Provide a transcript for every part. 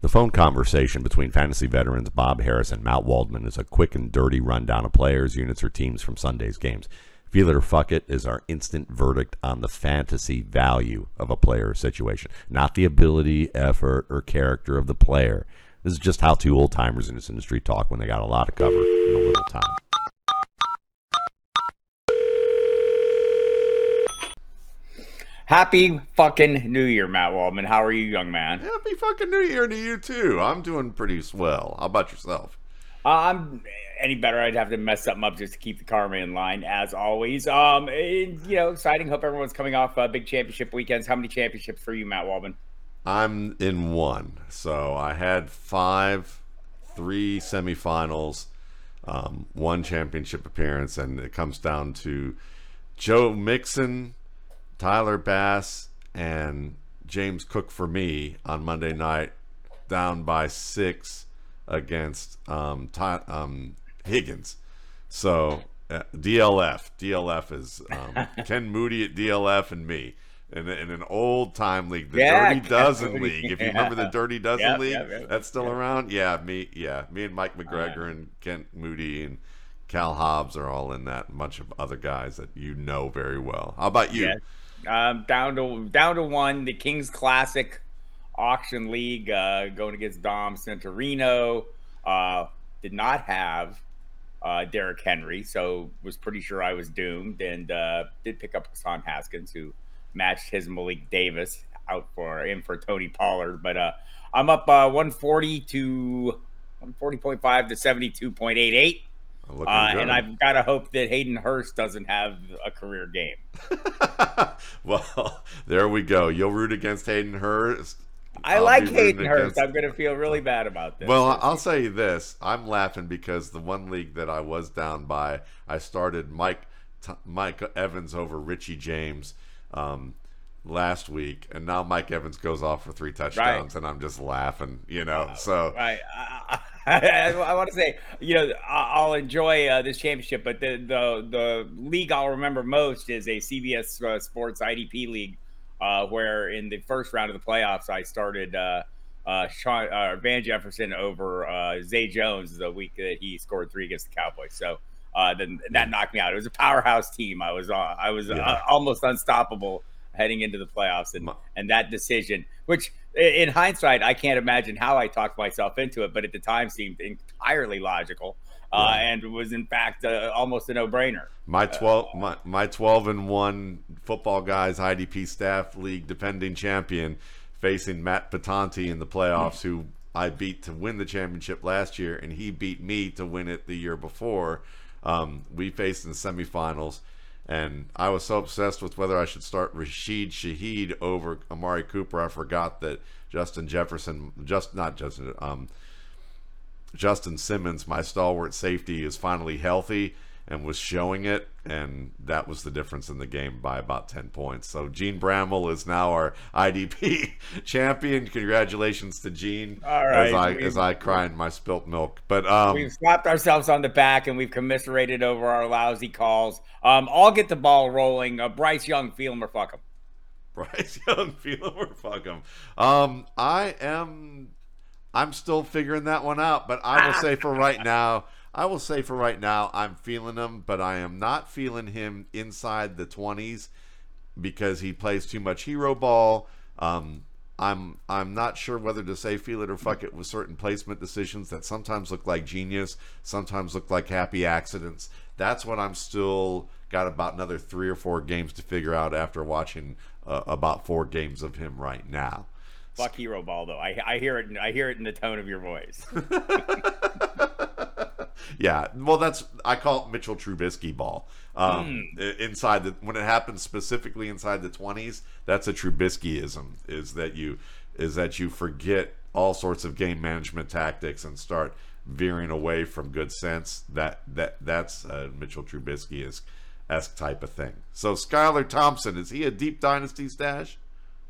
The phone conversation between fantasy veterans Bob Harris and Matt Waldman is a quick and dirty rundown of players, units, or teams from Sunday's games. Feel it or fuck it is our instant verdict on the fantasy value of a player situation, not the ability, effort, or character of the player. This is just how two old timers in this industry talk when they got a lot of cover in a little time. Happy fucking New Year, Matt Waldman. How are you, young man? Happy fucking New Year to you too. I'm doing pretty swell. How about yourself? Uh, I'm any better. I'd have to mess something up just to keep the karma in line, as always. Um, and, you know, exciting. Hope everyone's coming off uh, big championship weekends. How many championships for you, Matt Waldman? I'm in one. So I had five, three semifinals, um, one championship appearance, and it comes down to Joe Mixon, Tyler Bass, and James Cook for me on Monday night, down by six against um, Tee, um, Higgins. So uh, DLF, DLF is um, Ken Moody at DLF and me in, in an old time league, the Yeah, Dirty Dozen League. If you remember the. Dirty Dozen League, that's still around. Yeah, me, yeah, me and Mike McGregor and Kent Moody and Cal Hobbs are all in that. A bunch of other guys that you know very well. How about you? Yeah. Um, down to down to one. The Kings Classic Auction League uh, going against Dom Santorino. Uh, did not have uh, Derrick Henry, so was pretty sure I was doomed. And uh, did pick up Hassan Haskins, who matched his Malik Davis out for in for Tony Pollard. But uh, I'm up uh, 140 to 140.5 to 72.88. Uh, and I've got to hope that Hayden Hurst doesn't have a career game. well, there we go. You'll root against Hayden Hurst. I I'll like Hayden Hurst. against- I'm going to feel really bad about this. Well, I'll say you this: I'm laughing because the one league that I was down by, I started Mike Mike Evans over Richie James um, last week, and now Mike Evans goes off for three touchdowns, and I'm just laughing, you know. So Right. I, I, I want to say, you know, I'll enjoy uh, this championship, but the, the the league I'll remember most is a CBS uh, Sports IDP league, uh, where in the first round of the playoffs, I started uh, uh, Sean uh, Van Jefferson over uh, Zay Jones the week that he scored three against the Cowboys. So. Uh, then that knocked me out. It was a powerhouse team. I was uh, I was uh, Yeah. almost unstoppable heading into the playoffs, and and that decision, which in hindsight, I can't imagine how I talked myself into it, but at the time seemed entirely logical uh, Yeah. and was in fact uh, almost a no-brainer. My twelve, my, my twelve and one football guys IDP staff league defending champion, facing Matt Patanti in the playoffs, who I beat to win the championship last year, and he beat me to win it the year before. Um, we faced in the semifinals, and I was so obsessed with whether I should start Rashid Shaheed over Amari Cooper, I forgot that Justin Jefferson, just not Justin, um, Justin Simmons, my stalwart safety, is finally healthy and was showing it, and that was the difference in the game by about 10 points. So Gene Bramall is now our IDP champion. Congratulations to Gene All right, as I we- as I cry in my spilt milk. But um We've slapped ourselves on the back and we've commiserated over our lousy calls. Um, I'll get the ball rolling. Uh, Bryce Young, feel him or fuck him. Bryce Young, feel him or fuck him. Um, I am, I'm still figuring that one out. But I will say for right now, I will say for right now, I'm feeling him, but I am not feeling him inside the 20s because he plays too much hero ball. Um, I'm I'm not sure whether to say feel it or fuck it with certain placement decisions that sometimes look like genius, sometimes look like happy accidents. That's what I'm still got about another three or four games to figure out after watching uh, about four games of him right now. Fuck hero ball though. I, I hear it. I hear it in the tone of your voice. yeah, well, that's I call it Mitchell Trubisky ball. Um, i- Inside the when it happens specifically inside the twenties, that's a Trubiskyism. Is that you is that you forget all sorts of game management tactics and start veering away from good sense. That that that's a Mitchell Trubisky is esque type of thing. So Skylar Thompson is he a deep dynasty stash?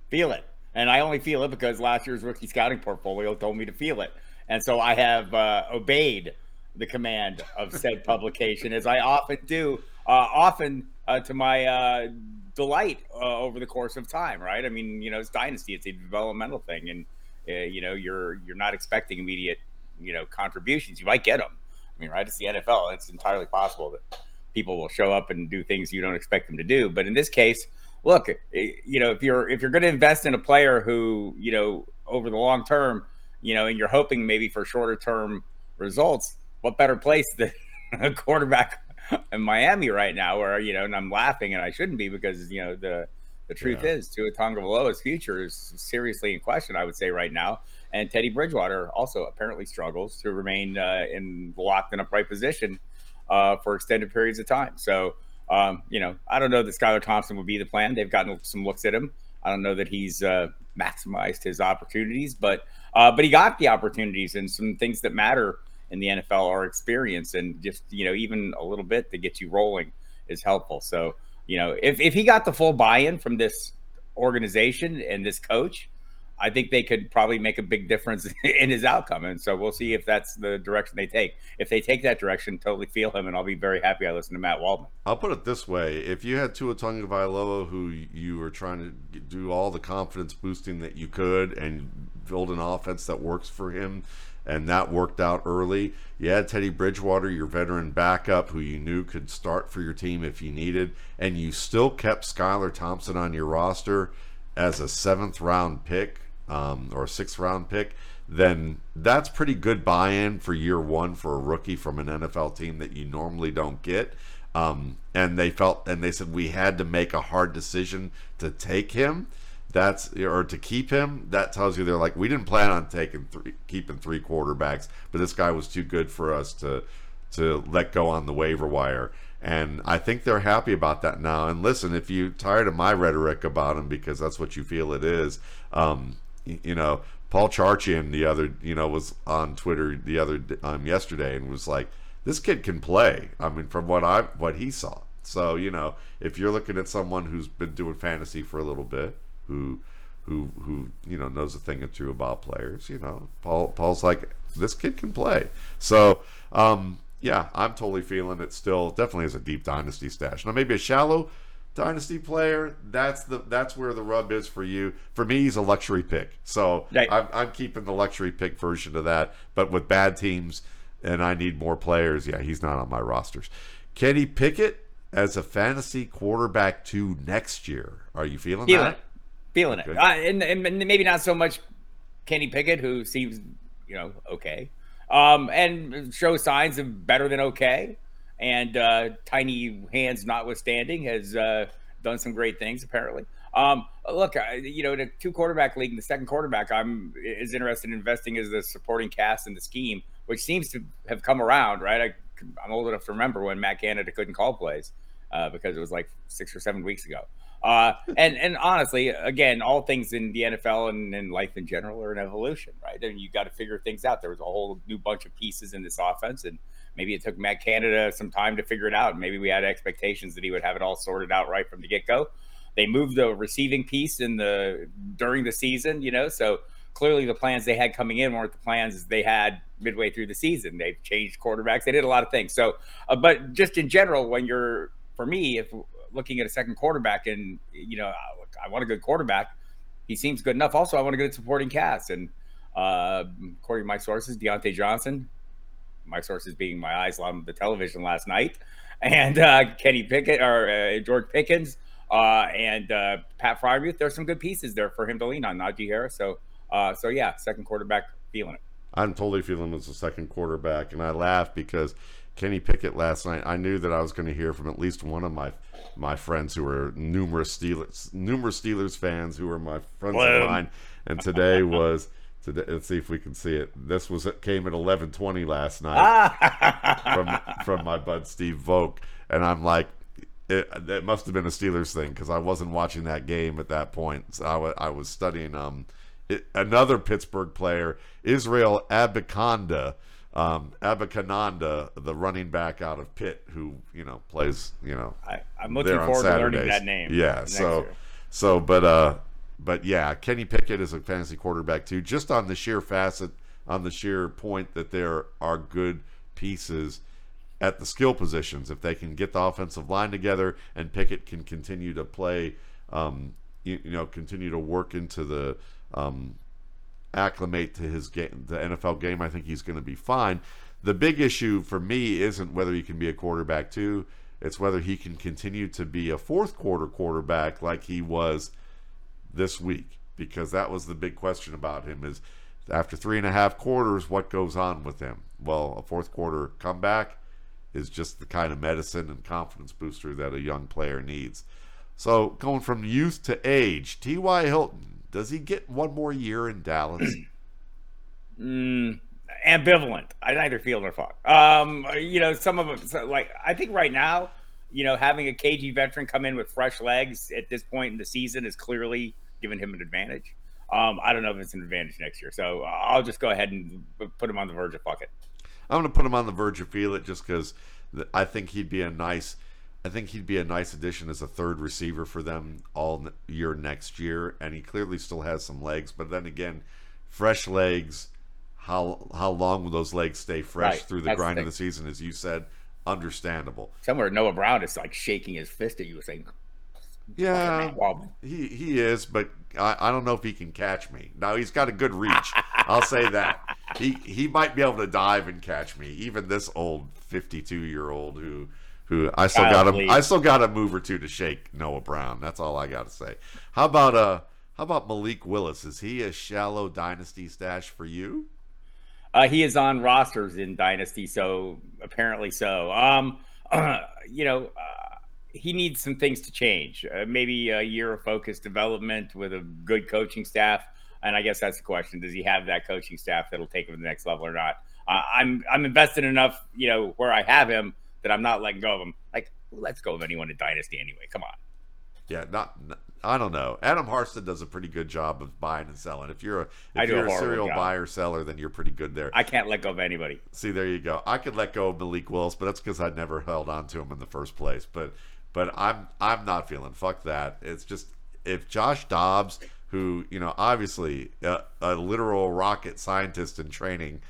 feel it. And I only feel it because last year's rookie scouting portfolio told me to feel it. And so I have uh, obeyed the command of said publication, as I often do, uh, often uh, to my uh, delight uh, over the course of time, right? I mean, you know, it's dynasty, it's a developmental thing. And uh, you know, you're you're not expecting immediate, you know, contributions. You might get them. I mean, right? It's the NFL. It's entirely possible that people will show up and do things you don't expect them to do. But in this case, look, eh, you know, if you're if you're going to invest in a player who, you know, over the long term, you know, and you're hoping maybe for shorter term results, what better place than a quarterback in Miami right now, where you know, and I'm laughing and I shouldn't be because you know the the truth yeah. is Tua Tagovailoa's future is seriously in question. I would say right now, and Teddy Bridgewater also apparently struggles to remain uh, in locked in upright position uh, for extended periods of time. So. Um, you know, I don't know that Skylar Thompson would be the plan. They've gotten some looks at him. I don't know that he's uh, maximized his opportunities, but uh, but he got the opportunities and some things that matter in the NFL are experience and just you know even a little bit to get you rolling is helpful. So you know if if he got the full buy-in from this organization and this coach, I think they could probably make a big difference in his outcome. And so we'll see if that's the direction they take. If they take that direction, totally feel him, and I'll be very happy I listened to Matt Waldman. I'll put it this way: if you had Tua Tagovailoa, who you were trying to do all the confidence boosting that you could and build an offense that works for him and that worked out early. You had Teddy Bridgewater, your veteran backup, who you knew could start for your team if you needed, and you still kept Skylar Thompson on your roster as a seventh round pick um, or a sixth round pick. Then that's pretty good buy-in for year one for a rookie from an NFL team that you normally don't get. Um, and they felt and they said we had to make a hard decision to take him that's or to keep him that tells you they're like we didn't plan on taking three keeping three quarterbacks but this guy was too good for us to to let go on the waiver wire and I think they're happy about that now. And listen, if you tired of my rhetoric about him because that's what you feel it is, um, you know, Paul Charchian the other, you know, was on Twitter the other um, yesterday and was like, "This kid can play." I mean, from what I what he saw. So you know, if you're looking at someone who's been doing fantasy for a little bit, who who who you know knows a thing or two about players. You know, Paul Paul's like this kid can play. So um, yeah, I'm totally feeling it. Still, definitely is a deep dynasty stash. Now maybe a shallow dynasty player. That's the that's where the rub is for you. For me, he's a luxury pick. So right. I'm, I'm keeping the luxury pick version of that. But with bad teams and I need more players, yeah, he's not on my rosters. Kenny Pickett as a fantasy quarterback to next year. Are you feeling that? Feeling it. Uh, and, and, maybe not so much Kenny Pickett, who seems, you know, okay, um, and shows signs of better than okay. And uh, tiny hands notwithstanding, has uh, done some great things apparently. Um, look, I, you know, in a two quarterback league, the second quarterback, I'm is interested in investing as the supporting cast in the scheme, which seems to have come around. Right, I, am old enough to remember when Matt Canada couldn't call plays uh, because it was like six or seven weeks ago. Uh, and and honestly, again, all things in the NFL and, and life in general are an evolution, right? And you got to figure things out. There was a whole new bunch of pieces in this offense, and maybe it took Matt Canada some time to figure it out. Maybe we had expectations that he would have it all sorted out right from the get go. They moved the receiving piece in the during the season, you know, so clearly the plans they had coming in weren't the plans they had midway through the season. They've changed quarterbacks. They did a lot of things. So, uh, but just in general, when you're for me, if looking at a second quarterback, and you know, I want a good quarterback. He seems good enough. Also, I want a good supporting cast, and uh, according to my sources, Diontae Johnson, my sources being my eyes on the television last night, and uh, Kenny Pickett or uh, George Pickens uh, and uh, Pat Freiermuth. There's some good pieces there for him to lean on. Najee Harris. So, uh, so yeah, second quarterback feeling it. I'm totally feeling as a second quarterback, and I laugh because Kenny Pickett last night. I knew that I was going to hear from at least one of my my friends who are numerous Steelers numerous Steelers fans who are my friends of mine. And today was today. Let's see if we can see it. This was it came at eleven twenty last night from from my bud Steve Voke, and I'm like. It, it must have been a Steelers thing because I wasn't watching that game at that point. So I, w- I was studying um, it, another Pittsburgh player, Israel Abanikanda, um, Abanikanda, the running back out of Pitt, who you know plays, you know, I, am looking forward to learning that name. Yeah, so, year. so, but, uh, but yeah, Kenny Pickett is a fantasy quarterback too. Just on the sheer facet, on the sheer point that there are good pieces at the skill positions. If they can get the offensive line together, and Pickett can continue to play, um, you, you know, continue to work into the um, acclimate to his game, the NFL game, I think he's going to be fine. The big issue for me isn't whether he can be a quarterback too; it's whether he can continue to be a fourth quarter quarterback like he was this week, because that was the big question about him. Is after three and a half quarters, what goes on with him? Well, a fourth quarter comeback is just the kind of medicine and confidence booster that a young player needs. So going from youth to age, T.Y. Hilton, does he get one more year in Dallas? mm, ambivalent. I neither feel nor fuck. Um, you know, some of them, so like, I think right now, you know, having a KG veteran come in with fresh legs at this point in the season is clearly giving him an advantage. Um, I don't know if it's an advantage next year. So I'll just go ahead and put him on the verge of fuck it. I'm going to put him on the verge of feel it just because I think he'd be a nice. I think he'd be a nice addition as a third receiver for them all year next year, and he clearly still has some legs. But then again, fresh legs. How how long will those legs stay fresh right. through the That's grind the of the season? As you said, understandable. Somewhere Noah Brown is like shaking his fist at you, saying, "Yeah, he he is, but I, I don't know if he can catch me. Now he's got a good reach. I'll say that he he might be able to dive and catch me. Even this old fifty two year old who who I still got a I still got a move or two to shake Noah Brown. That's all I got to say. How about uh how about Malik Willis? Is he a shallow dynasty stash for you? Uh, he is on rosters in dynasty, so apparently so. Um, uh, you know, uh, he needs some things to change. Uh, maybe a year of focused development with a good coaching staff. And I guess that's the question: Does he have that coaching staff that'll take him to the next level or not? Uh, I'm I'm invested enough, you know, where I have him that I'm not letting go of him. Like, let's go of anyone in Dynasty anyway. Come on. Yeah, not, not, I don't know. Adam Harstad does a pretty good job of buying and selling. If you're a if you're a, a serial job. buyer seller, then you're pretty good there. I can't let go of anybody. See, there you go. I could let go of Malik Willis, but that's because I never held on to him in the first place. But but I'm I'm not feeling fuck that. It's just if Josh Dobbs, who you know obviously a, a literal rocket scientist in training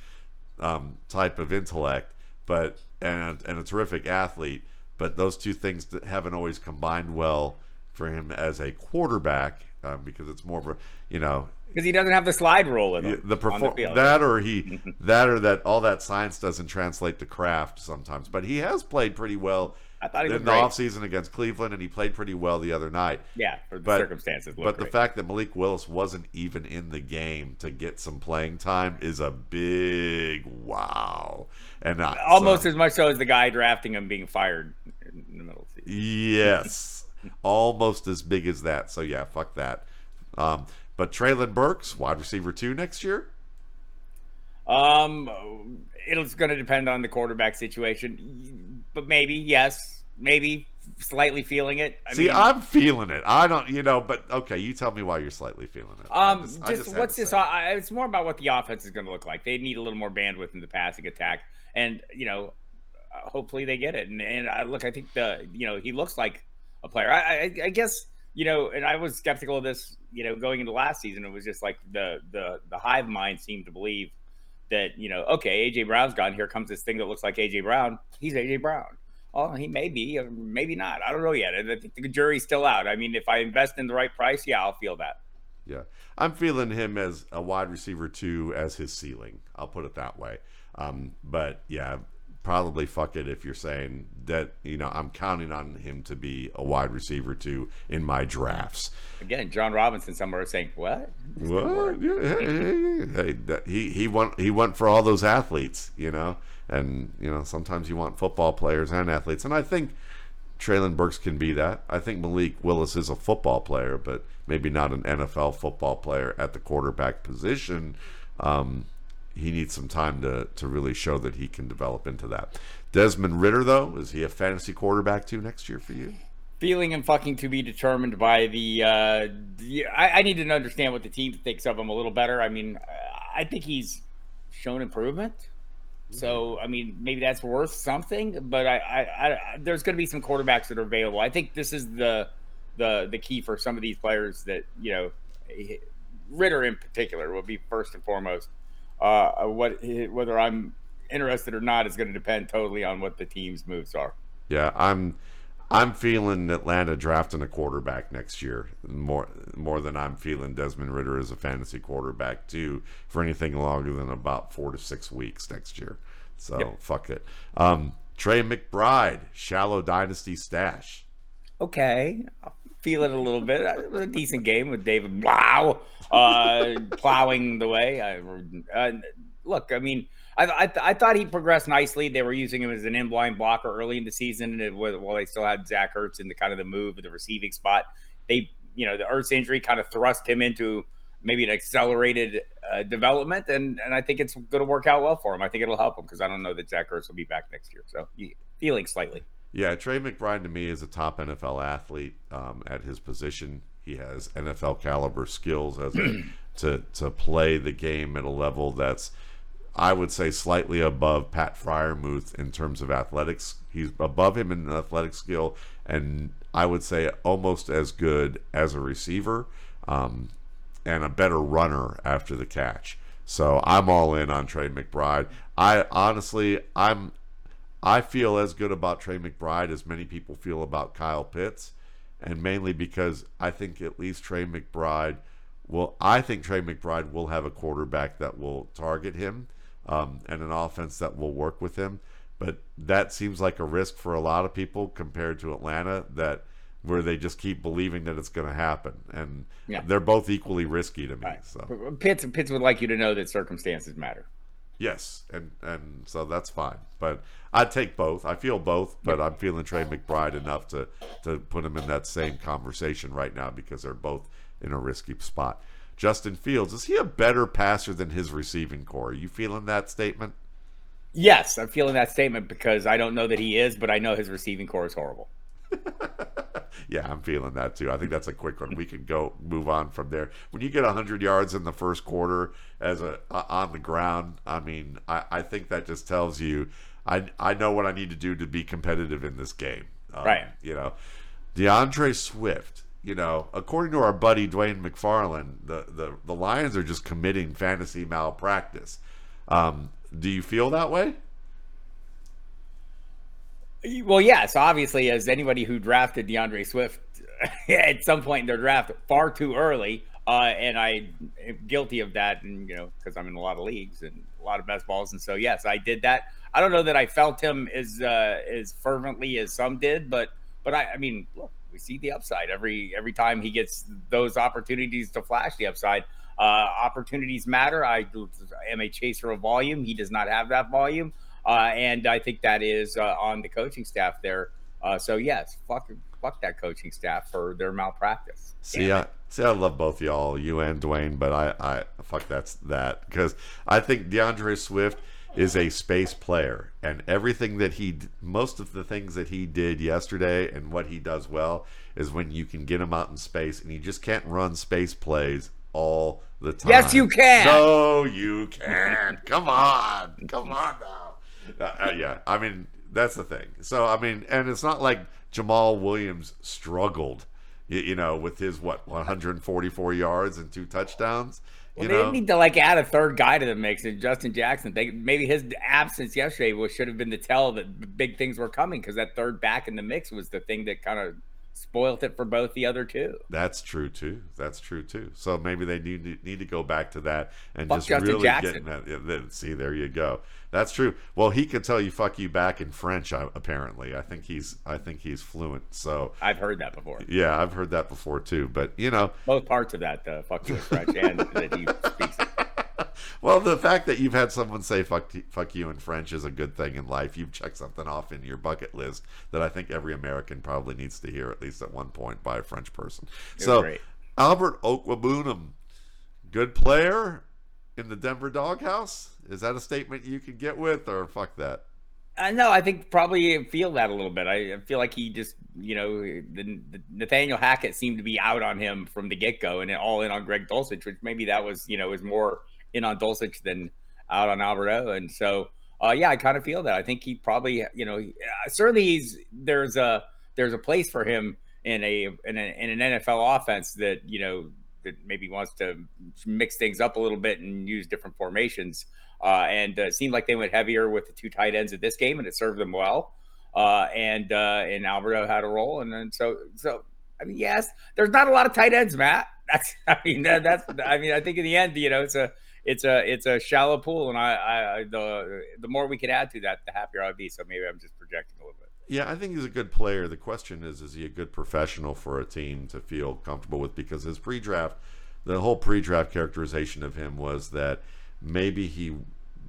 um, type of intellect, but and and a terrific athlete, but those two things haven't always combined well for him as a quarterback um, because it's more of a you know because he doesn't have the slide rule in him the, perform- the that or he that or that all that science doesn't translate to craft sometimes but he has played pretty well I thought he was in the offseason against Cleveland, and he played pretty well the other night. Yeah, for the but, circumstances. But great. the fact that Malik Willis wasn't even in the game to get some playing time is a big wow. And I, almost so, as much so as the guy drafting him being fired in the middle of the season. Yes, almost as big as that. So yeah, fuck that. Um, but Treylon Burks, wide receiver two next year. Um, it's going to depend on the quarterback situation, but maybe yes, maybe slightly feeling it. I See, mean, I'm feeling it. I don't, you know, but okay, you tell me why you're slightly feeling it. Um, just, just, just what's this? I, it's more about what the offense is going to look like. They need a little more bandwidth in the passing attack, and you know, hopefully they get it. And and I, look, I think the you know he looks like a player. I, I, I guess you know, and I was skeptical of this. You know, going into last season, it was just like the the the hive mind seemed to believe that you know, okay, AJ Brown's gone. Here comes this thing that looks like AJ Brown. He's AJ Brown. Oh, he may be, or maybe not. I don't know yet. I think the jury's still out. I mean, if I invest in the right price, yeah, I'll feel that. Yeah, I'm feeling him as a wide receiver too, as his ceiling. I'll put it that way. Um, but yeah, probably fuck it if you're saying that you know I'm counting on him to be a wide receiver too in my drafts. Again, Jon Robinson somewhere saying what? What? hey, he he went he went for all those athletes, you know, and you know sometimes you want football players and athletes, and I think Treylon Burks can be that. I think Malik Willis is a football player, but maybe not an NFL football player at the quarterback position. Um, he needs some time to to really show that he can develop into that. Desmond Ridder, though, is he a fantasy quarterback too next year for you? Feeling and fucking to be determined by the. Uh, I, I, need to understand what the team thinks of him a little better. I mean, I think he's shown improvement. So I mean, maybe that's worth something. But I, I, I there's going to be some quarterbacks that are available. I think this is the the the key for some of these players that you know, Ridder in particular will be first and foremost uh, what whether I'm interested or not is going to depend totally on what the team's moves are. Yeah, I'm. I'm feeling Atlanta drafting a quarterback next year more more than I'm feeling Desmond Ridder as a fantasy quarterback too for anything longer than about four to six weeks next year. So yep. fuck it. Um, Trey McBride, shallow dynasty stash. Okay, feel it a little bit. It was a decent game with David Blough uh, plowing the way. I, uh, look, I mean, I, I, I, thought he progressed nicely. They were using him as an in blind blocker early in the season, and while they still had Zach Ertz in the kind of the move of the receiving spot, they, you know, the Ertz injury kind of thrust him into maybe an accelerated uh, development, and and I think it's going to work out well for him. I think it'll help him because I don't know that Zach Ertz will be back next year. So feeling slightly. Yeah, Trey McBride to me is a top NFL athlete um, at his position. He has NFL caliber skills as a, to to play the game at a level that's, I would say, slightly above Pat Freiermuth in terms of athletics. He's above him in athletic skill, and I would say almost as good as a receiver, um, and a better runner after the catch. So I'm all in on Trey McBride. I honestly, I'm I feel as good about Trey McBride as many people feel about Kyle Pitts, and mainly because I think at least Trey McBride will. I think Trey McBride will have a quarterback that will target him, um, and an offense that will work with him. But that seems like a risk for a lot of people compared to Atlanta, that where they just keep believing that it's going to happen, and yeah. they're both equally risky to me. Right. So Pitts Pitts would like you to know that circumstances matter. Yes, and and so that's fine. But I'd take both. I feel both, but I'm feeling Trey McBride enough to to put him in that same conversation right now because they're both in a risky spot. Justin Fields is he a better passer than his receiving corps? Are you feeling that statement? Yes, I'm feeling that statement because I don't know that he is, but I know his receiving corps is horrible. yeah, I'm feeling that too. I think that's a quick one. We can go move on from there. When you get 100 yards in the first quarter as a uh, on the ground, I mean, I, I think that just tells you I I know what I need to do to be competitive in this game. Um, right. You know, D'Andre Swift. You know, according to our buddy Dwain McFarland, the the the Lions are just committing fantasy malpractice. Um, do you feel that way? Well, yes, obviously, as anybody who drafted D'Andre Swift at some point in their draft far too early, uh, and I am guilty of that, and you know, because I'm in a lot of leagues and a lot of best balls, and so yes, I did that. I don't know that I felt him as uh, as fervently as some did, but but I, I mean, look, we see the upside every every time he gets those opportunities to flash the upside. Uh, opportunities matter. I am a chaser of volume. He does not have that volume. Uh, and I think that is uh, on the coaching staff there. Uh, so yes, fuck, fuck that coaching staff for their malpractice. See, I, see, I love both y'all, you and Dwain, but I, I fuck that's that because I think D'Andre Swift is a space player, and everything that he, most of the things that he did yesterday, and what he does well is when you can get him out in space, and you just can't run space plays all the time. Yes, you can. No, you can. Come on, come on now. Uh, uh, yeah, I mean that's the thing. So I mean, and it's not like Jamaal Williams struggled, you, you know, with his what 144 yards and two touchdowns. Well, they know? need to like add a third guy to the mix, and Justin Jackson. They, maybe his absence yesterday was should have been the tell that big things were coming because that third back in the mix was the thing that kind of spoilt it for both the other two. That's true too. That's true too. So maybe they need need to go back to that and Fuck just Justin really Jackson. get that. See, there you go. That's true. Well, he can tell you "fuck you" back in French. Uh, apparently, I think he's I think he's fluent. So I've heard that before. Yeah, I've heard that before too. But you know, both parts of that uh, "fuck you" French and that he speaks. It. well, the fact that you've had someone say "fuck fuck you" in French is a good thing in life. You've checked something off in your bucket list that I think every American probably needs to hear at least at one point by a French person. so, great. Albert Okwuegbunam, good player in the Denver doghouse. Is that a statement you can get with, or fuck that? Uh, no, I think probably feel that a little bit. I feel like he just, you know, the, the Nathaniel Hackett seemed to be out on him from the get go, and all in on Greg Dulcich, which maybe that was, you know, was more in on Dulcich than out on Albert O. And so, uh, yeah, I kind of feel that. I think he probably, you know, certainly he's there's a there's a place for him in a in, a, in an NFL offense that you know that maybe wants to mix things up a little bit and use different formations. Uh, and uh, seemed like they went heavier with the two tight ends at this game, and it served them well. uh, and uh, and Albert O had a role, and then so so I mean, yes, there's not a lot of tight ends, Matt. That's I mean that, that's I mean I think in the end, you know, it's a it's a it's a shallow pool, and I, I the the more we can add to that, the happier I'd be. So maybe I'm just projecting a little bit. Yeah, I think he's a good player. The question is, is he a good professional for a team to feel comfortable with? Because his pre-draft, the whole pre-draft characterization of him was that maybe he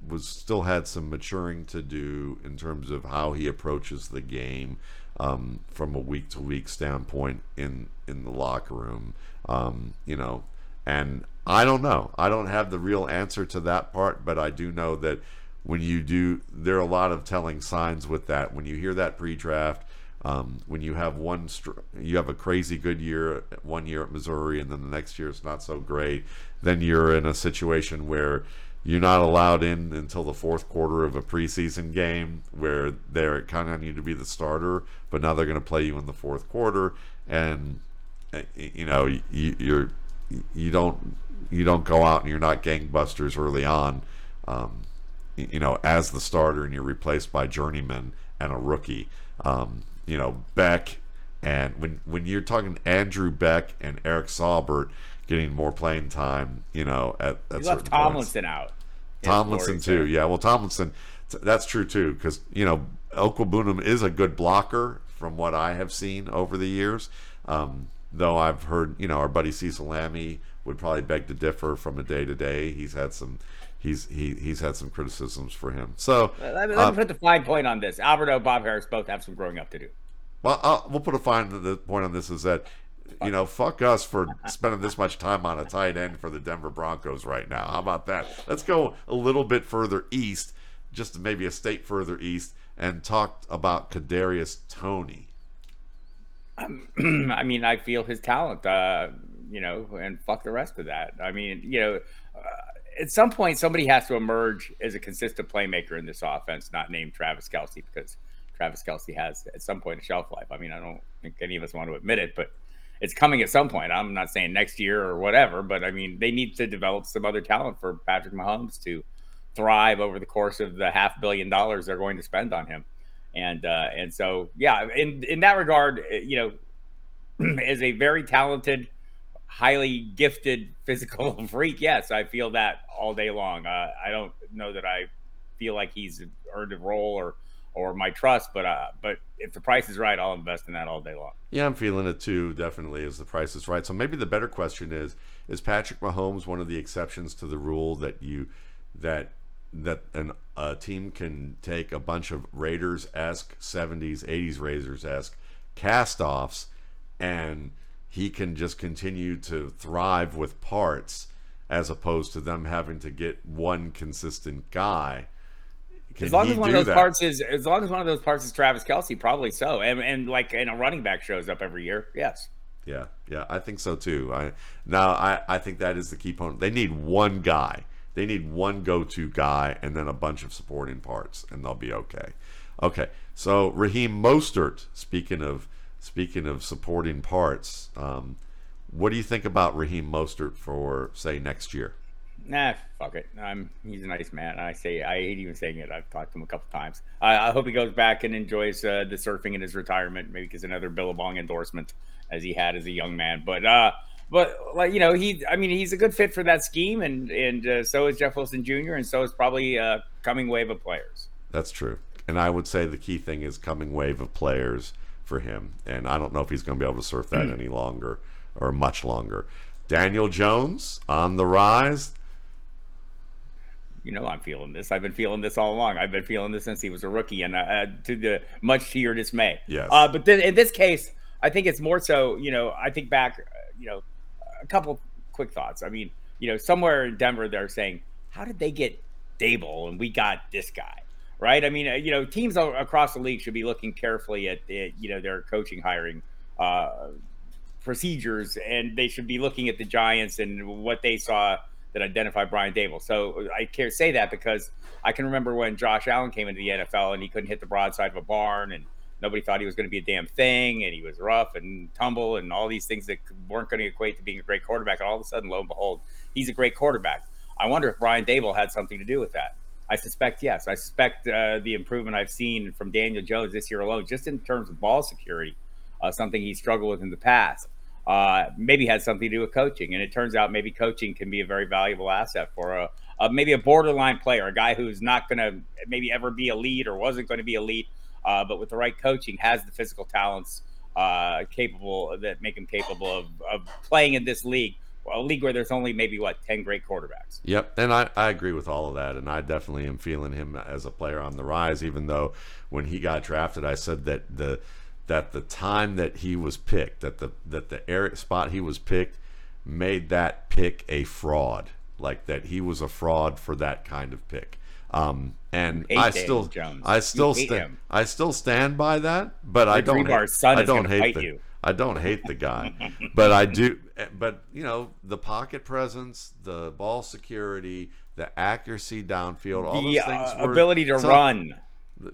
was still had some maturing to do in terms of how he approaches the game um, from a week to week standpoint in in the locker room. Um, you know, and I don't know. I don't have the real answer to that part, but I do know that when you do, there are a lot of telling signs with that. When you hear that pre-draft. Um, when you have one, you have a crazy good year one year at Missouri, and then the next year it's not so great. Then you're in a situation where you're not allowed in until the fourth quarter of a preseason game where they're counting on you to be the starter, but now they're going to play you in the fourth quarter, and eh, you know you, you're you don't you don't go out and you're not gangbusters early on, um, you know, as the starter, and you're replaced by journeyman and a rookie. Um, you know, Beck, and when when you're talking Andrew Beck and Eric Saubert getting more playing time, you know, at, at you left Tomlinson points. out. Tomlinson too, yeah. Well, Tomlinson, that's true too, because you know Okwuegbunam is a good blocker from what I have seen over the years. Um, though I've heard, you know, our buddy Cecil Lammey would probably beg to differ from a day to day. He's had some. He's he he's had some criticisms for him. So let me, let me uh, put the fine point on this. Albert O, Bob Harris both have some growing up to do. Well, I'll, we'll put a fine the point on this is that you know, fuck us for spending this much time on a tight end for the Denver Broncos right now. How about that? Let's go a little bit further east, just maybe a state further east, and talk about Kadarius Toney. I mean, I feel his talent, uh, you know, and fuck the rest of that. I mean, you know, uh, at some point, somebody has to emerge as a consistent playmaker in this offense, not named Travis Kelce, because Travis Kelce has at some point a shelf life. I mean, I don't think any of us want to admit it, but it's coming at some point. I'm not saying next year or whatever, but I mean, they need to develop some other talent for Patrick Mahomes to thrive over the course of the half billion dollars they're going to spend on him. And uh, and so yeah, in in that regard, eh, you know, as a very talented, highly gifted physical freak, yes, I feel that all day long. Uh, I don't know that I feel like he's earned a role or or my trust. But uh, but if the price is right, I'll invest in that all day long. Yeah, I'm feeling it too. Definitely, as the price is right. So maybe the better question is: Is Patrick Mahomes one of the exceptions to the rule that you that that an, a team can take a bunch of Raiders esque 70s, 80s Raiders esque cast offs and he can just continue to thrive with parts as opposed to them having to get one consistent guy can as long as one of those that? parts is as long as one of those parts is Travis Kelce, probably so. And and like and a running back shows up every year. Yes. Yeah, yeah, I think so too. I now I, I think that is the key point. They need one guy. They need one go-to guy and then a bunch of supporting parts, and they'll be okay. Okay, so Raheem Mostert. Speaking of speaking of supporting parts, um, what do you think about Raheem Mostert for say next year? nah, fuck it. I'm he's a nice man. I say I hate even saying it. I've talked to him a couple times. I, I hope he goes back and enjoys uh, the surfing in his retirement. Maybe because another Billabong endorsement as he had as a young man. But uh, but like you know, he I mean he's a good fit for that scheme, and and uh, so is Jeff Wilson Jr. and so is probably a coming wave of players. That's true. And I would say the key thing is coming wave of players for him. And I don't know if he's going to be able to surf that any longer or much longer. Daniel Jones on the rise you know I'm feeling this. I've been feeling this all along. I've been feeling this since he was a rookie, and uh, uh, to the much to your dismay. Yes. Uh, but then in this case, I think it's more so. You know, I think back. Uh, you know, a couple quick thoughts. I mean, you know, somewhere in Denver, they're saying, "How did they get Daboll and we got this guy?" Right? I mean, uh, you know, teams across the league should be looking carefully at, at you know their coaching hiring uh, procedures, and they should be looking at the Giants and what they saw that identified Brian Daboll. So I can't say that because I can remember when Josh Allen came into the NFL and he couldn't hit the broadside of a barn and nobody thought he was going to be a damn thing and he was rough and tumble and all these things that weren't going to equate to being a great quarterback. And all of a sudden, lo and behold, he's a great quarterback. I wonder if Brian Daboll had something to do with that. I suspect yes. I suspect uh, the improvement I've seen from Daniel Jones this year alone, just in terms of ball security, uh, something he struggled with in the past, uh, maybe had something to do with coaching. And it turns out maybe coaching can be a very valuable asset for a, a maybe a borderline player, a guy who's not going to maybe ever be elite or wasn't going to be elite, uh, but with the right coaching has the physical talents uh, capable that make him capable of, of playing in this league a league where there's only maybe what 10 great quarterbacks. Yep, and I, I agree with all of that, and I definitely am feeling him as a player on the rise. Even though when he got drafted, I said that the that the time that he was picked, that the that the spot he was picked, made that pick a fraud. Like that he was a fraud for that kind of pick. Um, and I still, Jones. I still, stand, I still stand by that, but I don't, hate, I don't hate the, you. I don't hate the guy, but I do. But you know, the pocket presence, the ball security, the accuracy downfield, all the, those things. Uh, were, ability to run.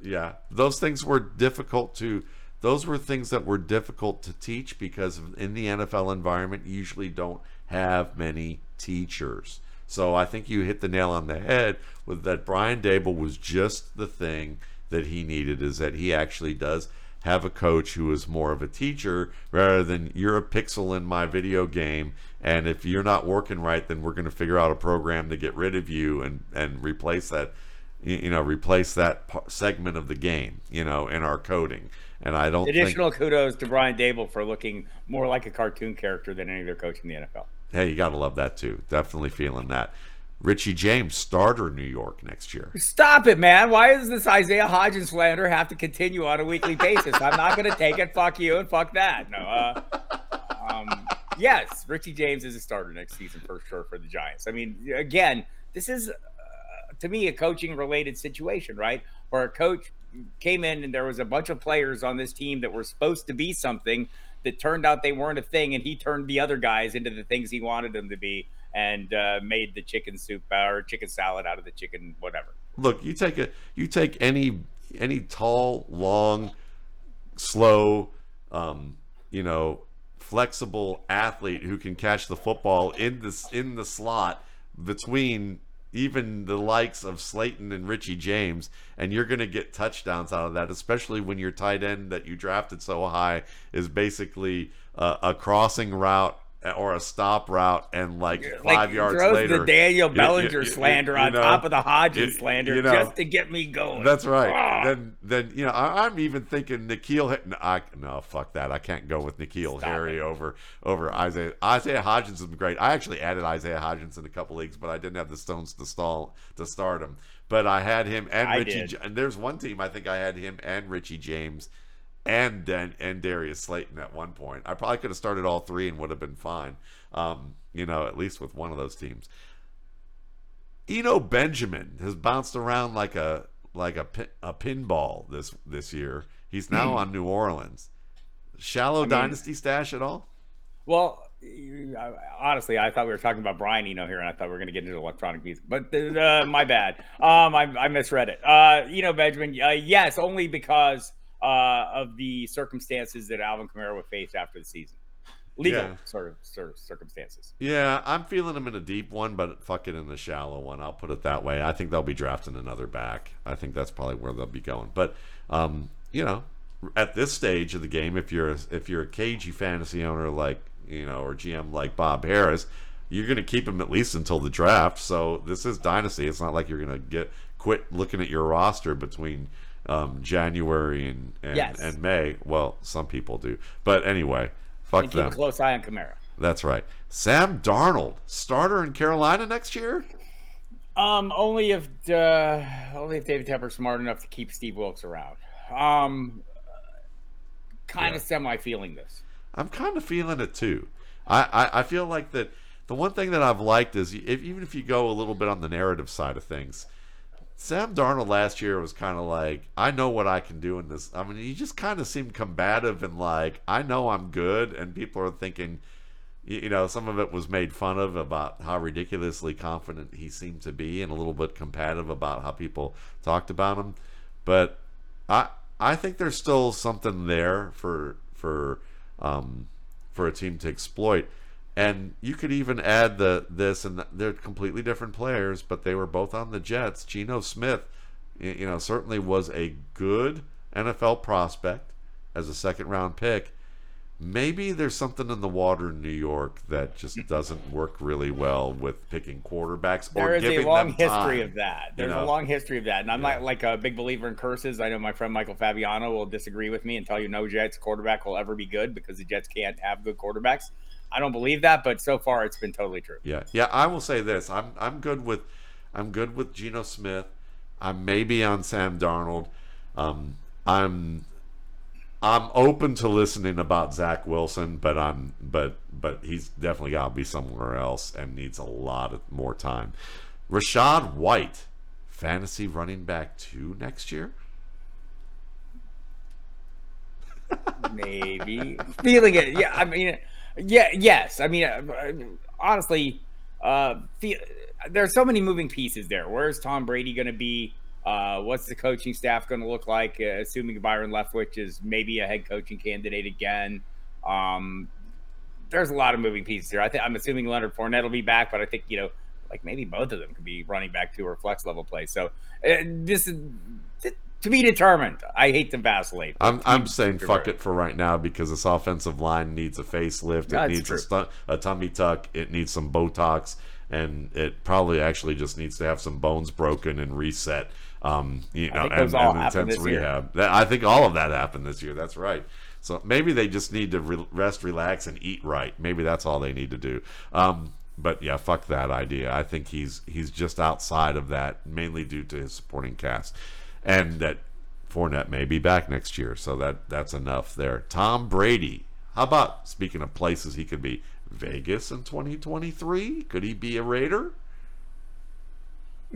Yeah, those things were difficult to. Those were things that were difficult to teach because in the NFL environment, you usually don't have many teachers. So I think you hit the nail on the head with that. Brian Daboll was just the thing that he needed. Is that he actually does have a coach who is more of a teacher rather than you're a pixel in my video game and if you're not working right then we're going to figure out a program to get rid of you and and replace that you know replace that segment of the game you know in our coding and I don't additional think... kudos to Brian Daboll for looking more like a cartoon character than any other coach in the NFL. Hey, you got to love that too. Definitely feeling that. Richie James, starter New York next year. Stop it, man. Why does this Isaiah Hodgins slander have to continue on a weekly basis? I'm not going to take it. Fuck you and fuck that. No. Uh, um, yes, Richie James is a starter next season for sure for the Giants. I mean, again, this is, uh, to me, a coaching related situation, right? Where a coach came in and there was a bunch of players on this team that were supposed to be something that turned out they weren't a thing, and he turned the other guys into the things he wanted them to be and uh, made the chicken soup or chicken salad out of the chicken whatever. Look, you take a you take any any tall, long, slow, um, you know, flexible athlete who can catch the football in this in the slot between even the likes of Slayton and Richie James, and you're going to get touchdowns out of that, especially when your tight end that you drafted so high is basically uh, a crossing route or a stop route and like five like yards later the Daniel Bellinger you, you, slander you, on know, top of the Hodgins slander know, just to get me going. That's right. Ah. Then then you know I, am even thinking N'Keal. No, I, no, fuck that. I can't go with N'Keal Harry over over Isaiah. Isaiah Hodgins is great. I actually added Isaiah Hodgins in a couple leagues, but I didn't have the stones to stall to start him. But I had him and I Richie. Did. And there's one team I think I had him and Richie James and Dan, and Darius Slayton at one point. I probably could have started all three and would have been fine. Um, you know, at least with one of those teams. Eno Benjamin has bounced around like a like a pin, a pinball this this year. He's now on New Orleans. Shallow I mean, dynasty stash at all? Well, honestly, I thought we were talking about Brian Eno here, and I thought we were going to get into electronic music, but uh, my bad. Um, I, I misread it. Uh, Eno Benjamin, uh, yes, only because uh, of the circumstances that Alvin Kamara would face after the season. Legal yeah. sort, of, sort of circumstances. Yeah, I'm feeling him in a deep one, but fuck it in the shallow one. I'll put it that way. I think they'll be drafting another back. I think that's probably where they'll be going. But um, you know, at this stage of the game, if you're a, if you're a cagey fantasy owner like you know or GM like Bob Harris, you're going to keep him at least until the draft. So this is dynasty. It's not like you're going to get quit looking at your roster between um, January and and, yes. and, May. Well, some people do, but anyway, fuck and keep them. a close eye on Kamara. That's right. Sam Darnold, starter in Carolina next year. Um, only if uh, only if David Tepper's smart enough to keep Steve Wilks around. Um, kind yeah. of semi feeling this. I'm kind of feeling it too. I, I, I feel like that. The one thing that I've liked is if, even if you go a little bit on the narrative side of things, Sam Darnold last year was kind of like, I know what I can do in this. I mean, he just kind of seemed combative and like, I know I'm good. And people are thinking, you know, some of it was made fun of about how ridiculously confident he seemed to be and a little bit combative about how people talked about him. But I, I think there's still something there for, for, um, for a team to exploit. And you could even add the this and the, they're completely different players, but they were both on the Jets. Geno Smith, you know, certainly was a good NFL prospect as a second round pick. Maybe there's something in the water in New York that just doesn't work really well with picking quarterbacks there or is giving a long them history time. of that. There's know? a long history of that, and I'm Yeah. not like a big believer in curses. I know my friend Michael Fabiano will disagree with me and tell you no Jets quarterback will ever be good because the Jets can't have good quarterbacks. I don't believe that, but so far it's been totally true. Yeah, yeah. I will say this: I'm I'm good with I'm good with Geno Smith. I'm maybe on Sam Darnold. Um, I'm I'm open to listening about Zach Wilson, but I'm but but he's definitely got to be somewhere else and needs a lot of more time. Rachaad White, fantasy running back two next year. Maybe feeling it. Yeah, I mean, yeah, yes. I mean, uh, honestly, uh, there's so many moving pieces there. Where's Tom Brady going to be? Uh, what's the coaching staff going to look like? Uh, assuming Byron Leftwich is maybe a head coaching candidate again. Um, there's a lot of moving pieces here. I think I'm assuming Leonard Fournette will be back, but I think you know, like maybe both of them could be running back two or flex level play. So uh, this is to be determined. I hate to vacillate. I'm I'm saying fuck it for right now because this offensive line needs a facelift. Yeah, it needs a, stu- a tummy tuck. It needs some Botox, and it probably actually just needs to have some bones broken and reset. Um, you know, and, and intense rehab. That, I think all of that happened this year. That's right. So maybe they just need to re- rest, relax, and eat right. Maybe that's all they need to do. Um, but yeah, fuck that idea. I think he's he's just outside of that, mainly due to his supporting cast, and that Fournette may be back next year, so that that's enough there. Tom Brady. How about speaking of places he could be? Vegas in 2023? Could he be a Raider?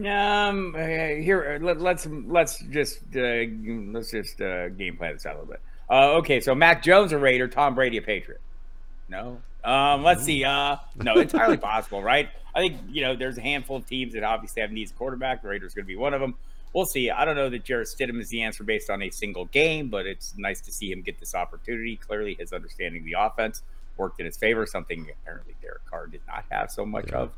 Um, here let, let's let's just uh, let's just uh, game plan this out a little bit. Uh, okay, so Mac Jones a Raider, Tom Brady a Patriot. No. Um, let's see. Uh, no, entirely possible, right? I think you know there's a handful of teams that obviously have needs quarterback. The Raiders going to be one of them. We'll see. I don't know that Jarrett Stidham is the answer based on a single game, but it's nice to see him get this opportunity. Clearly, his understanding of the offense worked in his favor, something apparently Derek Carr did not have so much Yeah. of.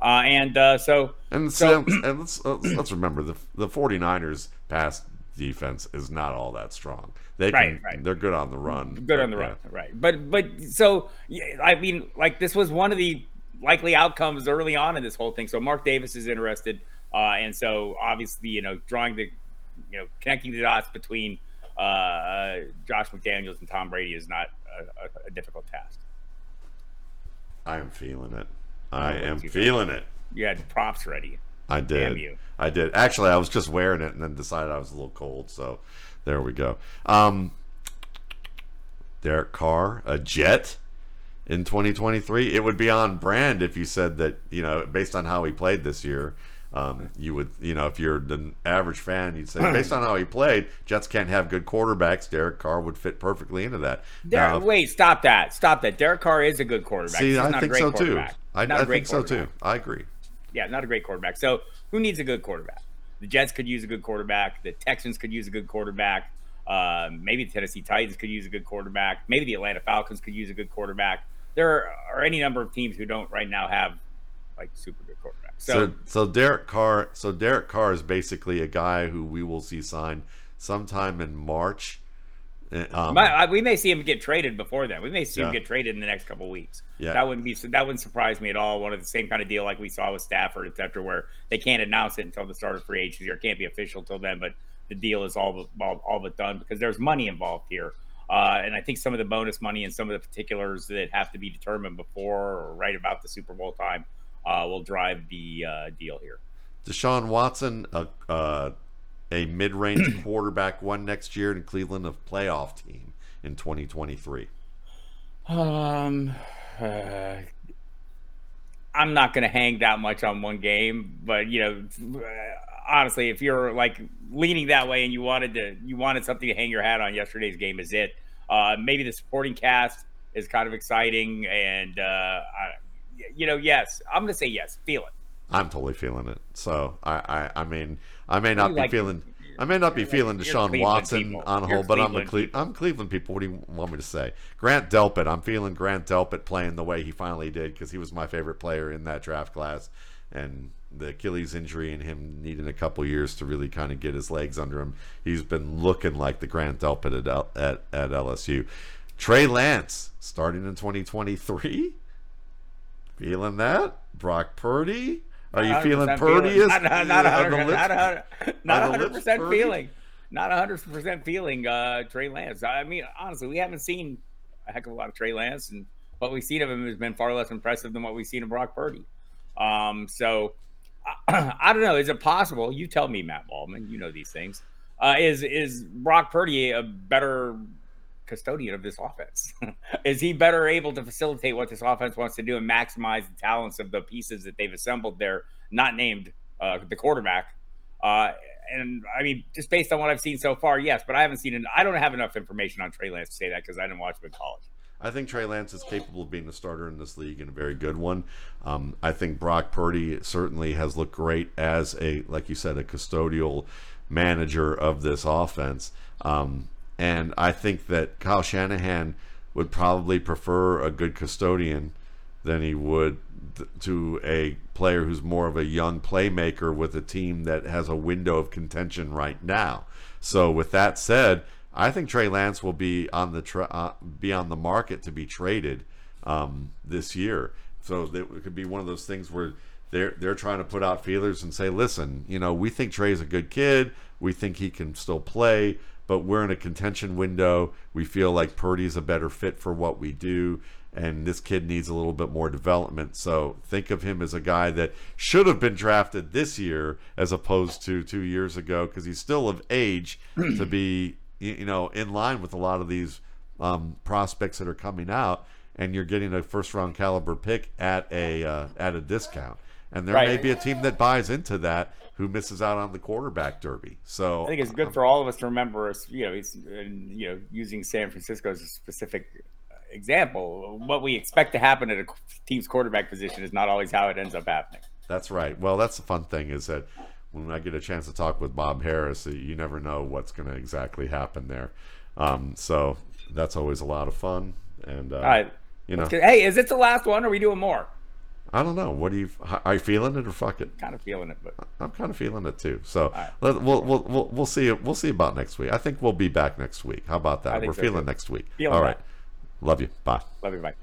Uh, and uh, so And So- so, and let's, let's let's remember the the 49ers pass defense is not all that strong. They can, Right, right. they're good on the run. good on the yeah. run, right? But but so I mean, like this was one of the likely outcomes early on in this whole thing. So Mark Davis is interested, uh, and so obviously you know drawing the you know connecting the dots between uh, Josh McDaniels and Tom Brady is not a, a, difficult task. I am feeling it. I what am feeling it. You had props ready. I did. Damn you. I did. Actually, I was just wearing it and then decided I was a little cold. So there we go. Um, Derek Carr, a Jet in 2023. It would be on brand if you said that, you know, based on how he played this year. Um, you would, you know, if you're the average fan, you'd say, based on how he played, Jets can't have good quarterbacks. Derek Carr would fit perfectly into that. Derek, Now, wait, stop that! Stop that! Derek Carr is a good quarterback. see, He's I think so too. I, I think so too. I agree. Yeah, not a great quarterback. So who needs a good quarterback? The Jets could use a good quarterback. The Texans could use a good quarterback. Uh, maybe the Tennessee Titans could use a good quarterback. Maybe the Atlanta Falcons could use a good quarterback. There are any number of teams who don't right now have like super good quarterbacks. So, So, so Derek Carr, so Derek Carr is basically a guy who we will see signed sometime in March. Uh, Um, we may see him get traded before then. We may see him get traded in the next couple of weeks. Yeah. That wouldn't be that wouldn't surprise me at all. One of the same kind of deal like we saw with Stafford, et cetera, where they can't announce it until the start of free agency or it can't be official till then, but the deal is all but, all, all but done because there's money involved here. Uh, and I think some of the bonus money and some of the particulars that have to be determined before or right about the Super Bowl time uh, will drive the uh, deal here. Deshaun Watson, a uh, a mid range quarterback, one next year in Cleveland, a playoff team in 2023. Um, uh, I'm not going to hang that much on one game, but you know, honestly, if you're like leaning that way and you wanted to, you wanted something to hang your hat on, yesterday's game is it. Uh, maybe the supporting cast is kind of exciting, and uh, I, you know, yes, I'm going to say yes. Feel it. I'm totally feeling it. So I, I, I mean, I may not be like- feeling. I may not be You're feeling like- Deshaun Cleveland Watson people. on You're hold, but I'm a Cleveland Cle- people. I'm Cleveland people. What do you want me to say? Grant Delpit. I'm feeling Grant Delpit playing the way he finally did because he was my favorite player in that draft class, and the Achilles injury and him needing a couple years to really kind of get his legs under him. He's been looking like the Grant Delpit at L- at, at LSU. Trey Lance starting in 2023. Feeling that? Brock Purdy? Are you feeling 100% Purdy? Not, not, not, 100%, lips- not, 100, not 100% Purdy? feeling. Not 100% feeling uh, Trey Lance. I mean, honestly, we haven't seen a heck of a lot of Trey Lance, and what we've seen of him has been far less impressive than what we've seen of Brock Purdy. Um, so I, I don't know. Is it possible? You tell me, Matt Baldwin. You know these things. Uh, is is Brock Purdy a better custodian of this offense? is he better able to facilitate what this offense wants to do and maximize the talents of the pieces that they've assembled there, not named uh, the quarterback? Uh, and I mean, just based on what I've seen so far, yes, but I haven't seen it. I don't have enough information on Trey Lance to say that because I didn't watch him in college. I think Trey Lance is capable of being a starter in this league and a very good one. Um, I think Brock Purdy certainly has looked great as a, like you said, a custodial manager of this offense. Um, and I think that Kyle Shanahan would probably prefer a good custodian than he would th- to a player who's more of a young playmaker with a team that has a window of contention right now. So with that said, I think Trey Lance will be on the tra- uh, be on the market to be traded um, this year. So it could be one of those things where they're they're trying to put out feelers and say, listen, you know, we think Trey's a good kid. We think he can still play, but we're in a contention window. We feel like Purdy's a better fit for what we do, and this kid needs a little bit more development. So think of him as a guy that should have been drafted this year as opposed to two years ago because he's still of age to be you know in line with a lot of these um, prospects that are coming out, and you're getting a first round caliber pick at a uh, at a discount. And there may be a team that buys into that who misses out on the quarterback derby. So I think it's good for all of us to remember, you know, it's, you know, using San Francisco as a specific example. What we expect to happen at a team's quarterback position is not always how it ends up happening. That's right. Well, that's the fun thing is that when I get a chance to talk with Bob Harris, uh, you never know what's going to exactly happen there. Um, so that's always a lot of fun. And uh, All right. you know, hey, is it the last one? Or are we doing more? I don't know. What do you? Are you feeling it or fuck it? Kind of feeling it, but I'm kind of feeling it too. So right. let, we'll, we'll we'll we'll see we'll see about next week. I think we'll be back next week. How about that? We're so, feeling too. next week. Feeling All that. Love you. Bye. love you, bye.